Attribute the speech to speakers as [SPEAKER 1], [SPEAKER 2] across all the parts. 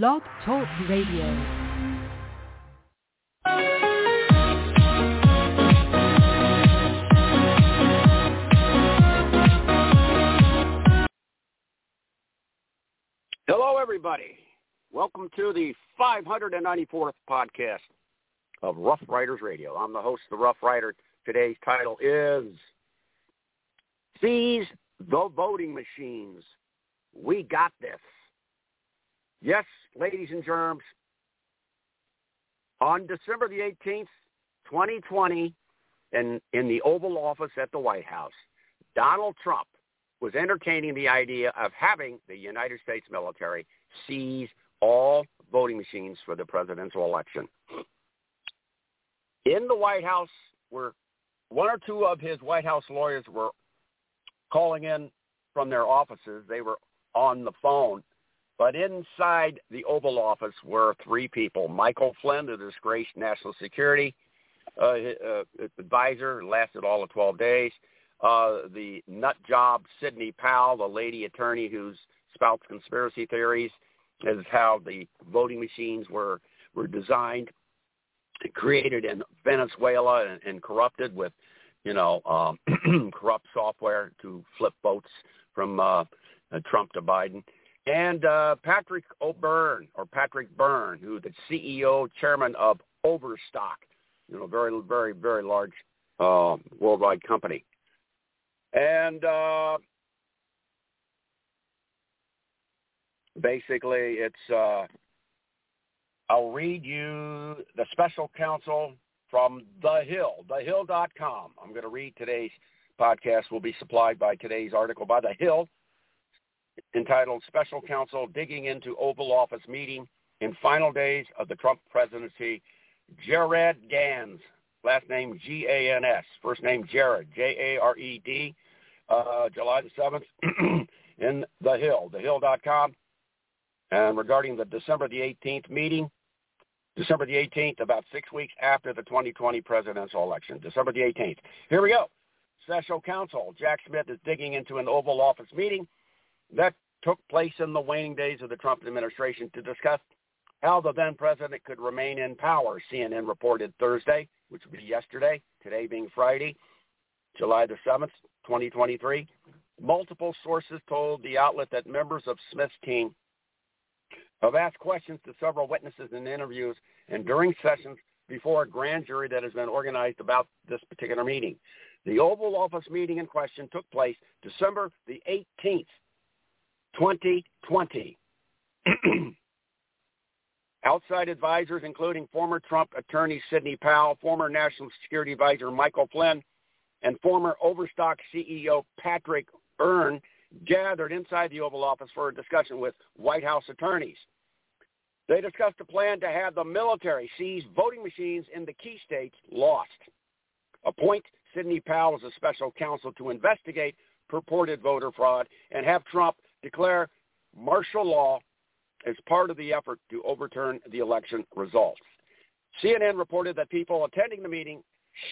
[SPEAKER 1] Blog Talk Radio.
[SPEAKER 2] Hello, everybody. Welcome to the 594th podcast of Rough Riders Radio. I'm the host the Rough Rider. Today's title is Seize the Voting Machines. We got this. Yes, ladies and germs, on December the 18th, 2020, in, in the Oval Office at the White House, Donald Trump was entertaining the idea of having the United States military seize all voting machines for the presidential election. In the White House, where one or two of his White House lawyers were calling in from their offices. They were on the phone. But inside the Oval Office were three people. Michael Flynn, the disgraced national security uh, uh, advisor, lasted all of 12 days. Uh, the nut job Sidney Powell, the lady attorney who spouts conspiracy theories, is how the voting machines were were designed, created in Venezuela and, and corrupted with, you know, um, corrupt software to flip votes from uh, Trump to Biden. And uh, Patrick O'Byrne, or Patrick Byrne, who the CEO, chairman of Overstock, you know, very, very, very large uh, worldwide company. And uh, basically, it's uh, I'll read you the special counsel from The Hill, thehill.com. I'm going to read today's podcast will be supplied by today's article by The Hill entitled Special Counsel Digging into Oval Office Meeting in Final Days of the Trump Presidency. Jared Gans, last name G-A-N-S, first name Jared, J-A-R-E-D, uh, July the 7th in The Hill, thehill.com. And regarding the December the 18th meeting, December the 18th, about six weeks after the 2020 presidential election, December the 18th. Here we go. Special counsel Jack Smith is digging into an Oval Office meeting that took place in the waning days of the Trump administration to discuss how the then president could remain in power. CNN reported Thursday, which would be yesterday, today being Friday, July the 7th, 2023. Multiple sources told the outlet that members of Smith's team have asked questions to several witnesses in interviews and during sessions before a grand jury that has been organized about this particular meeting. The Oval Office meeting in question took place December the 18th, 2020. Outside advisors, including former Trump attorney Sidney Powell, former National Security Advisor Michael Flynn, and former Overstock CEO Patrick Byrne, gathered inside the Oval Office for a discussion with White House attorneys. They discussed a plan to have the military seize voting machines in the key states lost. Appoint Sidney Powell as a special counsel to investigate purported voter fraud and have Trump declare martial law as part of the effort to overturn the election results. CNN reported that people attending the meeting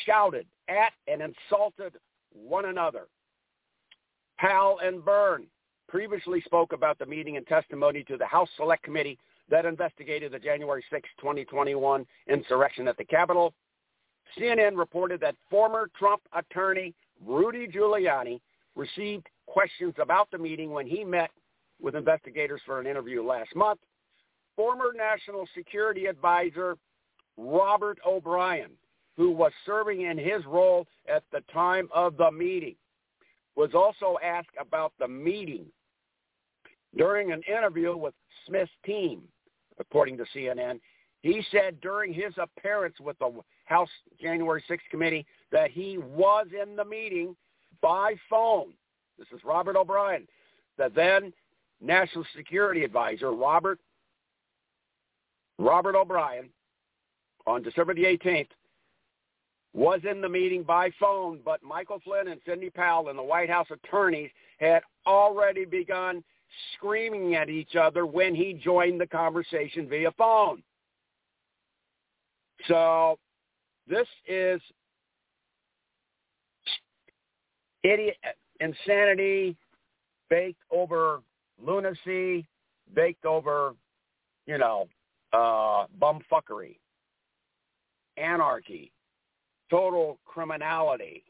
[SPEAKER 2] shouted at and insulted one another. Powell and Byrne previously spoke about the meeting in testimony to the House Select Committee that investigated the January 6, 2021 insurrection at the Capitol. CNN reported that former Trump attorney Rudy Giuliani received questions about the meeting when he met with investigators for an interview last month. Former National Security Advisor Robert O'Brien, who was serving in his role at the time of the meeting, was also asked about the meeting during an interview with Smith's team, according to CNN. He said during his appearance with the House January 6th committee that he was in the meeting by phone. This is Robert O'Brien, the then National Security Advisor, Robert Robert O'Brien, on December the 18th, was in the meeting by phone, but Michael Flynn and Sidney Powell and the White House attorneys had already begun screaming at each other when he joined the conversation via phone. So this is idiot insanity baked over lunacy, baked over, you know, uh, bumfuckery, anarchy, total criminality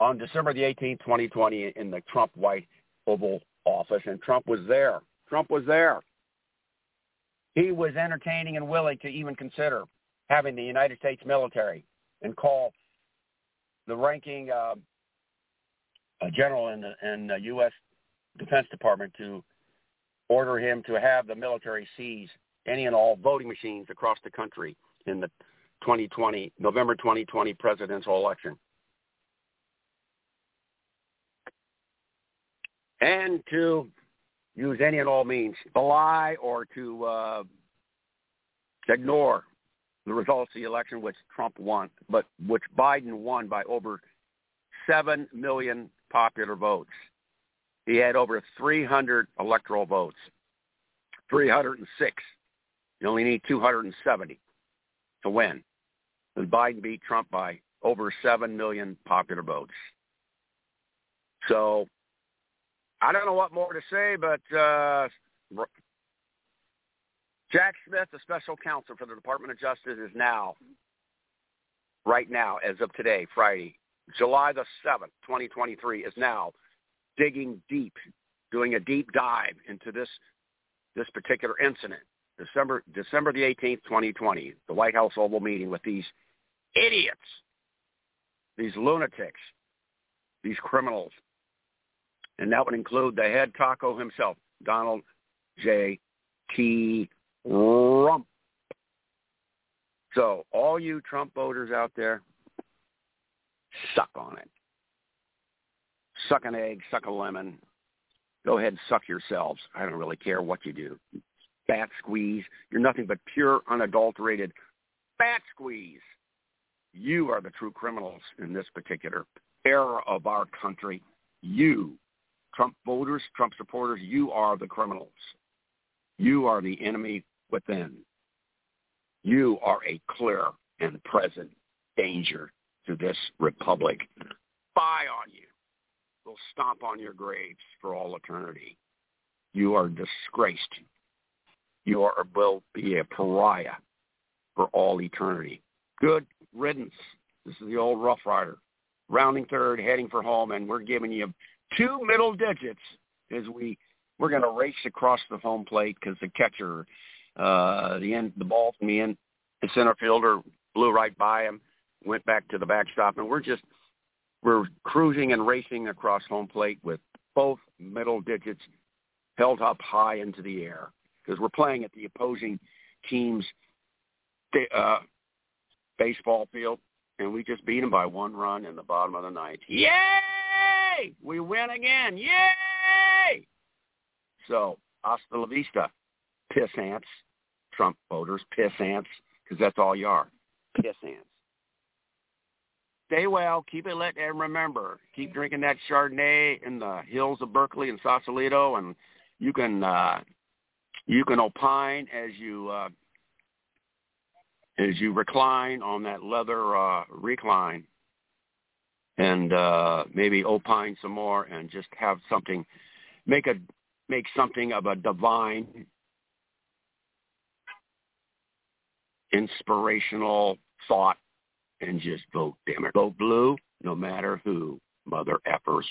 [SPEAKER 2] on December the 18th, 2020 in the Trump White Oval Office, and Trump was there. Trump was there. He was entertaining and willing to even consider having the United States military and call the ranking uh, general in the, in the U.S. Defense Department to order him to have the military seize any and all voting machines across the country in the 2020 November 2020 presidential election. And to use any and all means, belie or to uh, ignore the results of the election, which Trump won, but which Biden won by over 7 million popular votes. He had over 300 electoral votes, 306. You only need 270 to win. And Biden beat Trump by over 7 million popular votes. So I don't know what more to say, but uh, Jack Smith, the special counsel for the Department of Justice, is now, right now, as of today, Friday, July the 7th, 2023, is now digging deep, doing a deep dive into this this particular incident. December December the 18th, 2020, the White House Oval meeting with these idiots, these lunatics, these criminals, and that would include the head taco himself, Donald J. T. Trump. So all you Trump voters out there, suck on it. Suck an egg, suck a lemon. Go ahead and suck yourselves. I don't really care what you do. Fat squeeze. You're nothing but pure, unadulterated fat squeeze. You are the true criminals in this particular era of our country. You Trump voters, Trump supporters, you are the criminals. You are the enemy within. You are a clear and present danger to this republic. Spy on you. We'll stomp on your graves for all eternity. You are disgraced. You are will be a pariah for all eternity. Good riddance. This is the old Rough Rider, rounding third, heading for home, and we're giving you two middle digits as we we're going to race across the home plate because the catcher, uh, the end, the ball from the end, the center fielder blew right by him, went back to the backstop, and we're just we're cruising and racing across home plate with both middle digits held up high into the air because we're playing at the opposing team's uh, baseball field, and we just beat them by one run in the bottom of the ninth. Yay! We win again. Yay! So, hasta la vista, piss ants, Trump voters, piss ants, because that's all you are, piss ants. Stay well, keep it lit, and remember, keep drinking that Chardonnay in the hills of Berkeley and Sausalito, and you can uh, you can opine as you uh, as you recline on that leather uh, recline. And uh, maybe opine some more and just have something, make a make something of a divine, inspirational thought, and just vote. Damn it, vote blue, no matter who. Mother effers,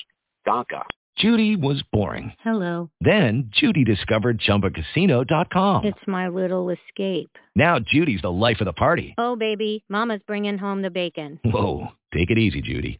[SPEAKER 2] Donka.
[SPEAKER 1] Judy was boring.
[SPEAKER 3] Hello.
[SPEAKER 1] Then Judy discovered ChumbaCasino.com.
[SPEAKER 3] It's my little escape.
[SPEAKER 1] Now Judy's the life of the party.
[SPEAKER 3] Oh, baby, mama's bringing home the bacon.
[SPEAKER 1] Whoa, take it easy, Judy.